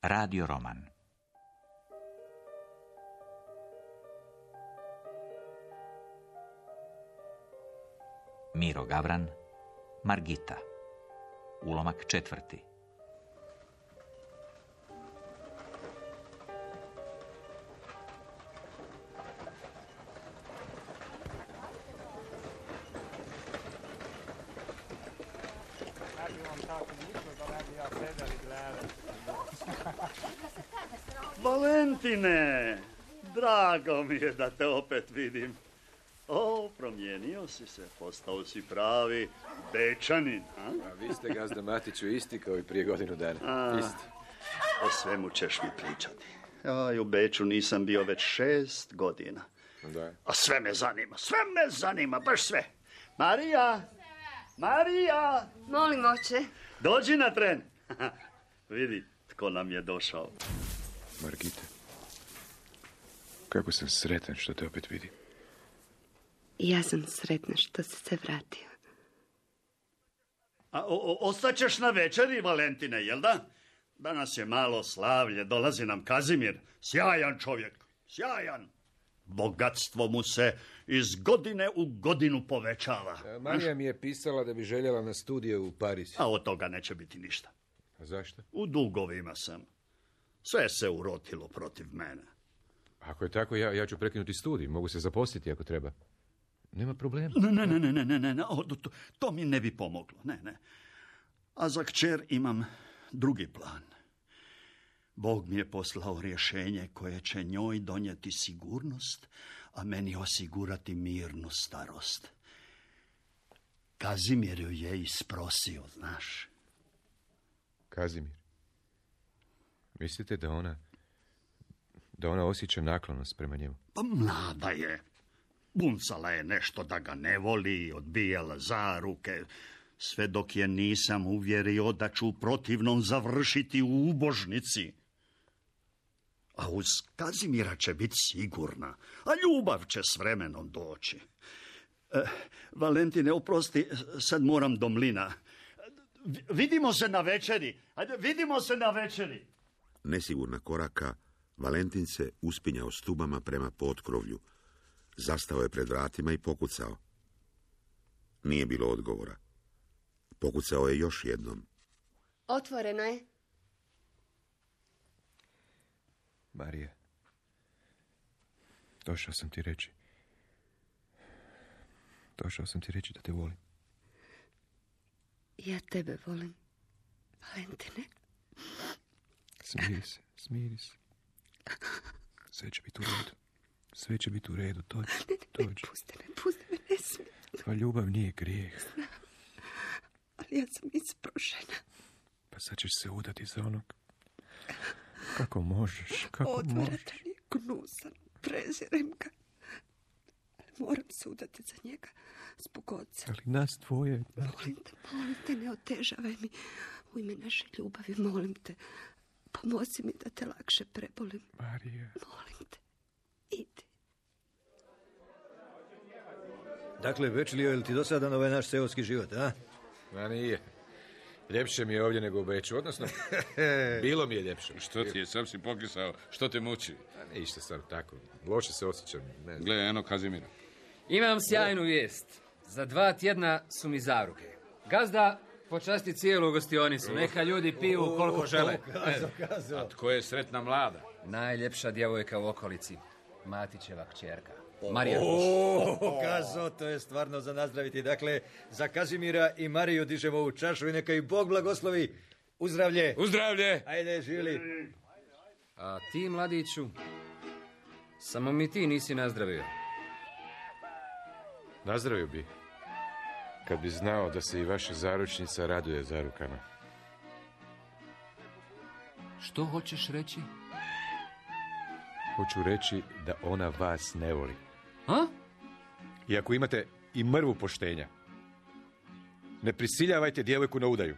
Radio roman. Miro Gavran Margita. Ulomak četvrti Valentine, drago mi je da te opet vidim. O, promijenio si se, postao si pravi bečanin, a? A vi ste, gazda Matiću, isti kao i prije godinu dana. A. Isti. O svemu ćeš mi pričati. Ja, u Beču nisam bio već šest godina. Da. A sve me zanima, sve me zanima, baš sve. Marija, Marija, Molim, oče. dođi na tren. Vidi tko nam je došao. Margita. Kako sam sretan što te opet vidim. Ja sam sretna što si se vratio. A, o, o, ostaćeš na večeri, Valentine, jel da? Danas je malo slavlje, dolazi nam Kazimir. Sjajan čovjek, sjajan. Bogatstvo mu se iz godine u godinu povećava. E, Marija mi je pisala da bi željela na studije u Pariz. A od toga neće biti ništa. A zašto? U dugovima sam. Sve se urotilo protiv mene. Ako je tako, ja, ja ću prekinuti studij. Mogu se zaposliti ako treba. Nema problema. Ne, ne, ne, ne, ne, ne, ne, o, to, to mi ne bi pomoglo, ne, ne. A za kćer imam drugi plan. Bog mi je poslao rješenje koje će njoj donijeti sigurnost, a meni osigurati mirnu starost. Kazimir ju je isprosio, znaš. Kazimir. Mislite da ona... Da ona osjeća naklonost prema njemu? Pa mlada je. Buncala je nešto da ga ne voli, odbijala zaruke, sve dok je nisam uvjerio da ću protivnom završiti u ubožnici. A uz Kazimira će biti sigurna, a ljubav će s vremenom doći. E, Valentine, oprosti, sad moram do mlina. Vi- Vidimo se na večeri. Ajde, vidimo se na večeri. Nesigurna koraka, Valentin se uspinjao stubama prema potkrovlju. Zastao je pred vratima i pokucao. Nije bilo odgovora. Pokucao je još jednom. Otvoreno je. Marija. Došao sam ti reći. Došao sam ti reći da te volim. Ja tebe volim. Valentine. Smiri se, smiri se. Sve će biti u redu. Sve će biti u redu, to dođi. Pusti me, pusti me, ne smijem. Pa ljubav nije grijeh. Ali ja sam isprošena. Pa sad ćeš se udati za onog. Kako možeš, kako možeš. Odvratan je gnusan. Prezirem ga. Ali moram se udati za njega zbog oca. Ali nas dvoje... Molim te, molim te, ne otežavaj mi. U ime naše ljubavi, molim te. Pomozi mi da te lakše prebolim. Marija... Molim te. Idi. Dakle, Bečlio, je li ti dosadan ovaj naš seoski život, a? Ma nije. Ljepše mi je ovdje nego u Beču, odnosno, bilo mi je ljepše. Što ti je, sam si pokisao, što te muči? A ništa stvarno tako, loše se osjećam, ne znam. Gle, eno Kazimira. Imam sjajnu vijest. Za dva tjedna su mi zaruke. Gazda počasti cijelu gostionicu. Neka ljudi piju koliko žele. A tko je sretna mlada? Najljepša djevojka u okolici. Matićeva kćerka. Marija. O, Kazo, to je stvarno za nazdraviti. Dakle, za Kazimira i Mariju dižemo u čašu i neka i Bog blagoslovi. Uzdravlje. Uzdravlje! Ajde, žili. A ti, mladiću, samo mi ti nisi nazdravio. Nazdravio bi. Kad bi znao da se i vaša zaručnica raduje zarukama. Što hoćeš reći? Hoću reći da ona vas ne voli. A? I ako imate i mrvu poštenja, ne prisiljavajte djevojku na udaju.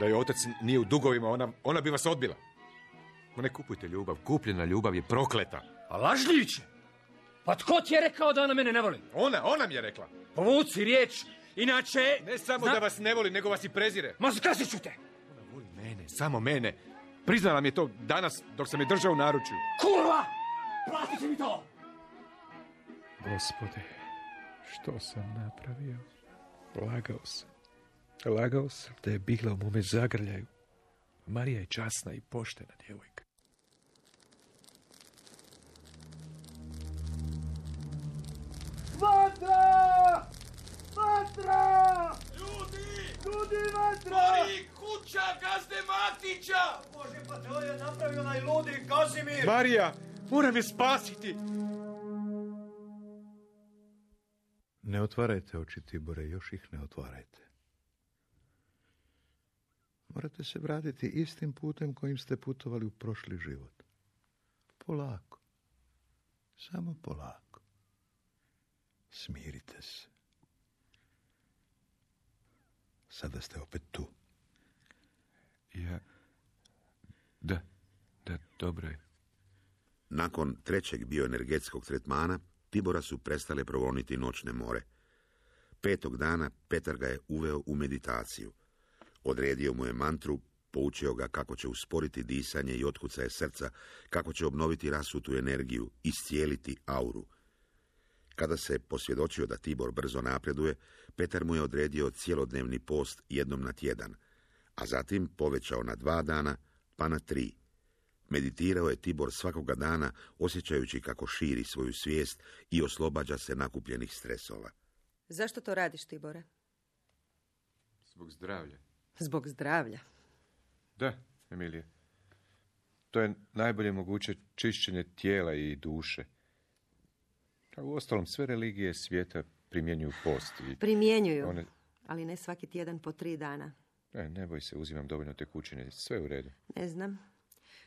Da joj otac nije u dugovima, ona, ona bi vas odbila. Ma ne kupujte ljubav. Kupljena ljubav je prokleta. A lažljiviće! Pa tko ti je rekao da ona mene ne voli? Ona, ona mi je rekla. Povuci riječ, inače... Ne samo Zna- da vas ne voli, nego vas i prezire. Ma zgazit ću te! Ona voli mene, samo mene. Priznala mi je to danas dok sam je držao u naručju. Kurva! Platit će mi to! Gospode, što sam napravio? Lagao sam. Lagao sam da je bigla u mome zagrljaju. Marija je časna i poštena djevojka. Vatra! Vatra! Ljudi! Ljudi, vatra! Gori kuća gazde Matića! Bože, pa to je napravio onaj ludi Kazimir! Marija, moram je spasiti! Ne otvarajte oči, Tibore, još ih ne otvarajte. Morate se vratiti istim putem kojim ste putovali u prošli život. Polako. Samo polako. Smirite se. Sada ste opet tu. Ja... Da, da, dobro je. Nakon trećeg bioenergetskog tretmana, Tibora su prestale progoniti noćne more. Petog dana Petar ga je uveo u meditaciju. Odredio mu je mantru, poučio ga kako će usporiti disanje i otkucaje srca, kako će obnoviti rasutu energiju, iscijeliti auru. Kada se posvjedočio da Tibor brzo napreduje, Petar mu je odredio cjelodnevni post jednom na tjedan, a zatim povećao na dva dana, pa na tri. Meditirao je Tibor svakoga dana, osjećajući kako širi svoju svijest i oslobađa se nakupljenih stresova. Zašto to radiš, Tibore? Zbog zdravlja. Zbog zdravlja. Da, Emilije. To je najbolje moguće čišćenje tijela i duše. A u ostalom sve religije svijeta primjenjuju post. I Primjenjuju, one... ali ne svaki tjedan po tri dana. E, ne boj se, uzimam dovoljno tekućine, sve u redu. Ne znam.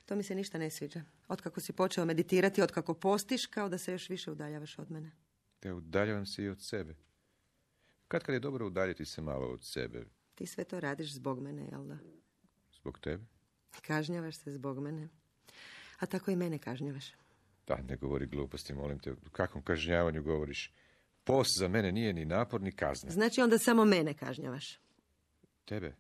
To mi se ništa ne sviđa. Otkako si počeo meditirati, otkako postiš, kao da se još više udaljavaš od mene. Te udaljavam se i od sebe. Kad kad je dobro udaljiti se malo od sebe? Ti sve to radiš zbog mene, jel da? Zbog tebe? Kažnjavaš se zbog mene. A tako i mene kažnjavaš. Da, ne govori gluposti, molim te. U kakvom kažnjavanju govoriš? Post za mene nije ni napor, ni kazna. Znači onda samo mene kažnjavaš. Tebe?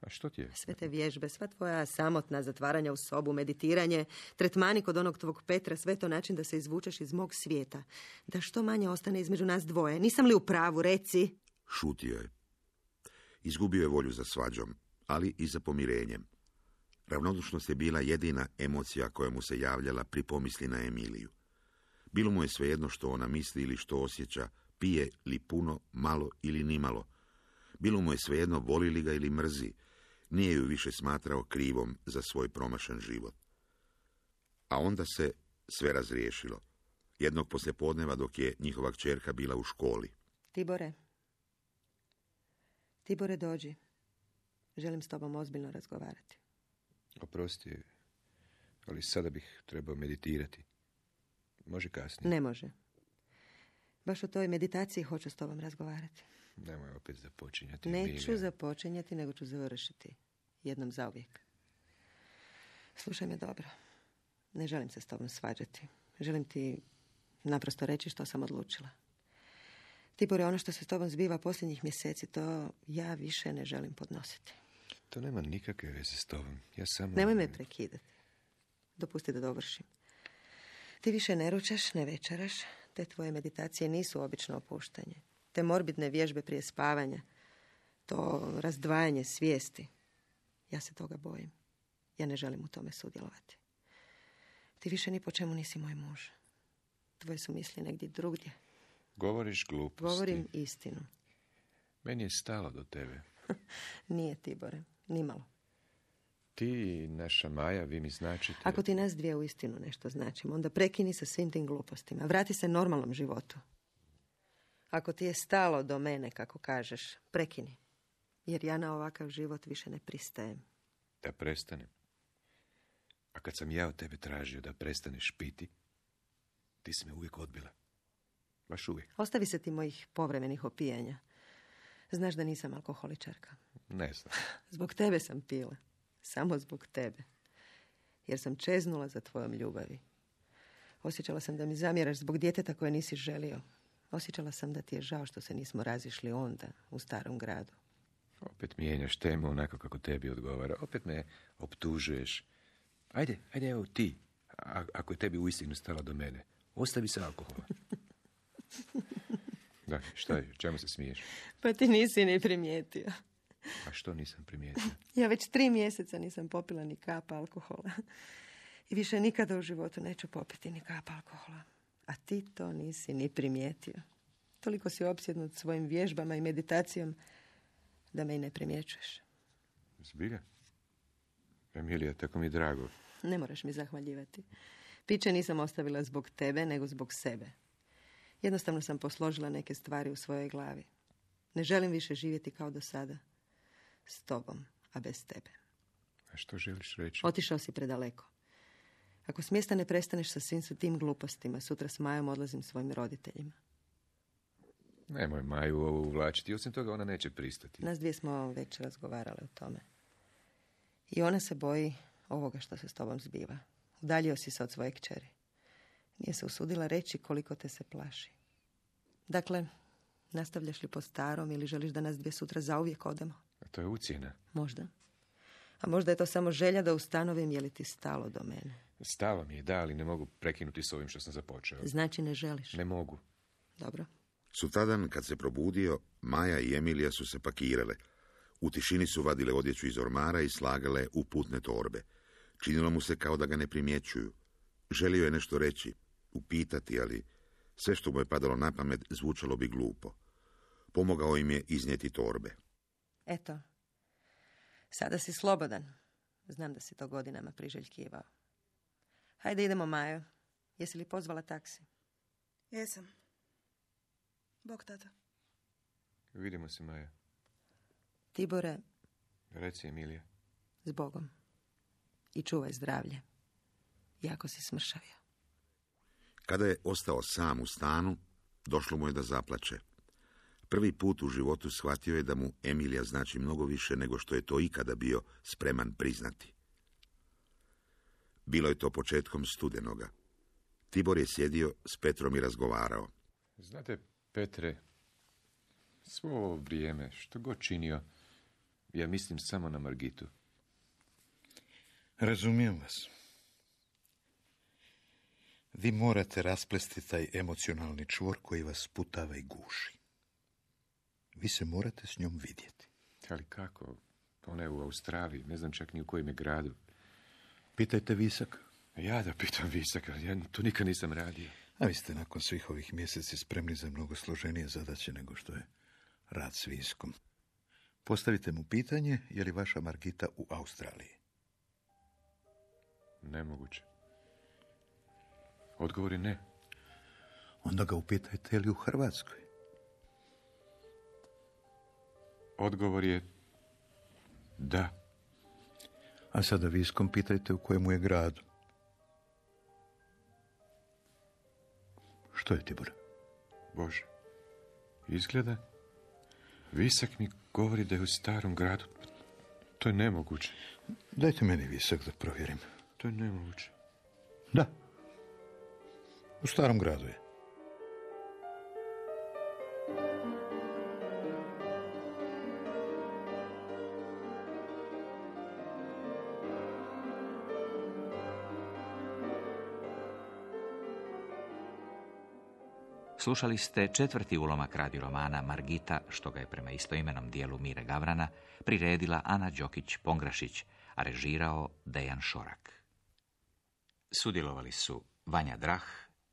A što ti je? Sve te vježbe, sva tvoja samotna zatvaranja u sobu, meditiranje, tretmani kod onog tvog Petra, sve to način da se izvučeš iz mog svijeta. Da što manje ostane između nas dvoje. Nisam li u pravu, reci? Šutio je. Izgubio je volju za svađom, ali i za pomirenjem. Ravnodušnost je bila jedina emocija koja mu se javljala pri pomisli na Emiliju. Bilo mu je svejedno što ona misli ili što osjeća, pije li puno, malo ili nimalo. Bilo mu je svejedno voli li ga ili mrzi, nije ju više smatrao krivom za svoj promašan život. A onda se sve razriješilo. Jednog poslijepodneva dok je njihova kćerka bila u školi. Tibore. Tibore, dođi. Želim s tobom ozbiljno razgovarati. Oprosti, ali sada bih trebao meditirati. Može kasnije. Ne može. Baš o toj meditaciji hoću s tobom razgovarati. Nemoj opet započinjati. Neću započinjati, nego ću završiti. Jednom zauvijek. Slušaj me dobro. Ne želim se s tobom svađati. Želim ti naprosto reći što sam odlučila. Tibore, ono što se s tobom zbiva posljednjih mjeseci, to ja više ne želim podnositi. To nema nikakve veze s tobom. Ja samo... Nemoj me prekidati. Dopusti da dovršim. Ti više ne ručaš, ne večeraš. Te tvoje meditacije nisu obično opuštanje. Te morbidne vježbe prije spavanja. To razdvajanje svijesti. Ja se toga bojim. Ja ne želim u tome sudjelovati. Ti više ni po čemu nisi moj muž. Tvoje su misli negdje drugdje. Govoriš gluposti. Govorim istinu. Meni je stalo do tebe. Nije Tibore, nimalo. Ti naša Maja, vi mi značite... Ako ti nas dvije u istinu nešto značimo, onda prekini sa svim tim glupostima. Vrati se normalnom životu. Ako ti je stalo do mene, kako kažeš, prekini. Jer ja na ovakav život više ne pristajem. Da prestanem. A kad sam ja od tebe tražio da prestaneš piti, ti si me uvijek odbila. Baš uvijek. Ostavi se ti mojih povremenih opijanja. Znaš da nisam alkoholičarka. Ne znam. Zbog tebe sam pila. Samo zbog tebe. Jer sam čeznula za tvojom ljubavi. Osjećala sam da mi zamjeraš zbog djeteta koje nisi želio. Osjećala sam da ti je žao što se nismo razišli onda, u starom gradu. Opet mijenjaš temu onako kako tebi odgovara. Opet me optužuješ. Ajde, ajde, evo ti. A, ako je tebi uistinu stalo do mene, ostavi se alkohola. da, šta je, čemu se smiješ? Pa ti nisi ni primijetio. A što nisam primijetio? Ja već tri mjeseca nisam popila ni kapa alkohola. I više nikada u životu neću popiti ni kapa alkohola. A ti to nisi ni primijetio. Toliko si opsjednut svojim vježbama i meditacijom da me i ne primjećuješ. Zbilja? Emilija, tako mi je drago. Ne moraš mi zahvaljivati. Piće nisam ostavila zbog tebe, nego zbog sebe. Jednostavno sam posložila neke stvari u svojoj glavi. Ne želim više živjeti kao do sada. S tobom, a bez tebe. A što želiš reći? Otišao si predaleko. Ako s mjesta ne prestaneš sa svim su tim glupostima, sutra s Majom odlazim svojim roditeljima. Nemoj Maju ovo uvlačiti, osim toga ona neće pristati. Nas dvije smo već razgovarale o tome. I ona se boji ovoga što se s tobom zbiva. Udaljio si se od svoje kćeri. Nije se usudila reći koliko te se plaši. Dakle, nastavljaš li po starom ili želiš da nas dvije sutra zauvijek odemo? To je ucijena. Možda. A možda je to samo želja da ustanovim je li ti stalo do mene. Stalo mi je, da, ali ne mogu prekinuti s ovim što sam započeo. Znači ne želiš? Ne mogu. Dobro. Sutadan, kad se probudio, Maja i Emilija su se pakirale. U tišini su vadile odjeću iz ormara i slagale u putne torbe. Činilo mu se kao da ga ne primjećuju. Želio je nešto reći, upitati, ali sve što mu je padalo na pamet zvučalo bi glupo. Pomogao im je iznijeti torbe. Eto, sada si slobodan. Znam da si to godinama priželjkivao. Hajde idemo, Majo. Jesi li pozvala taksi? Jesam. Bog, tata. Vidimo se, Maja. Tibore, Reci, Emilija. s Bogom. I čuvaj zdravlje. Jako si smršavio. Kada je ostao sam u stanu, došlo mu je da zaplače. Prvi put u životu shvatio je da mu Emilija znači mnogo više nego što je to ikada bio spreman priznati. Bilo je to početkom studenoga. Tibor je sjedio s Petrom i razgovarao. Znate, Petre, svo ovo vrijeme, što god činio, ja mislim samo na Margitu. Razumijem vas. Vi morate rasplesti taj emocionalni čvor koji vas putava i guši. Vi se morate s njom vidjeti. Ali kako? Ona je u Australiji, ne znam čak ni u kojem je gradu. Pitajte Visak. Ja da pitam Visak, ali ja to nikad nisam radio. A vi ste nakon svih ovih mjeseci spremni za mnogo složenije zadaće nego što je rad s Viskom. Postavite mu pitanje je li vaša Margita u Australiji. Nemoguće. Odgovor je ne. Onda ga upitajte je li u Hrvatskoj. Odgovor je da. A sada Viskom pitajte u kojemu je gradu. Što je Tibor? Bože, izgleda. Visak mi govori da je u starom gradu. To je nemoguće. Dajte meni Visak da provjerim. To je nemoguće. Da. U starom gradu je. Slušali ste četvrti ulomak radi romana Margita, što ga je prema istoimenom dijelu Mire Gavrana priredila Ana Đokić-Pongrašić, a režirao Dejan Šorak. Sudjelovali su Vanja Drah,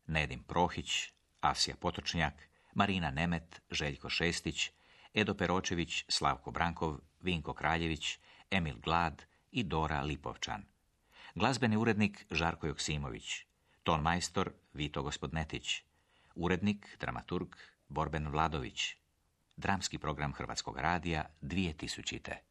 Nedim Prohić, Asija Potočnjak, Marina Nemet, Željko Šestić, Edo Peročević, Slavko Brankov, Vinko Kraljević, Emil Glad i Dora Lipovčan. Glazbeni urednik Žarko Joksimović, ton majstor Vito Gospodnetić, urednik, dramaturg Borben Vladović, dramski program Hrvatskog radija 2000.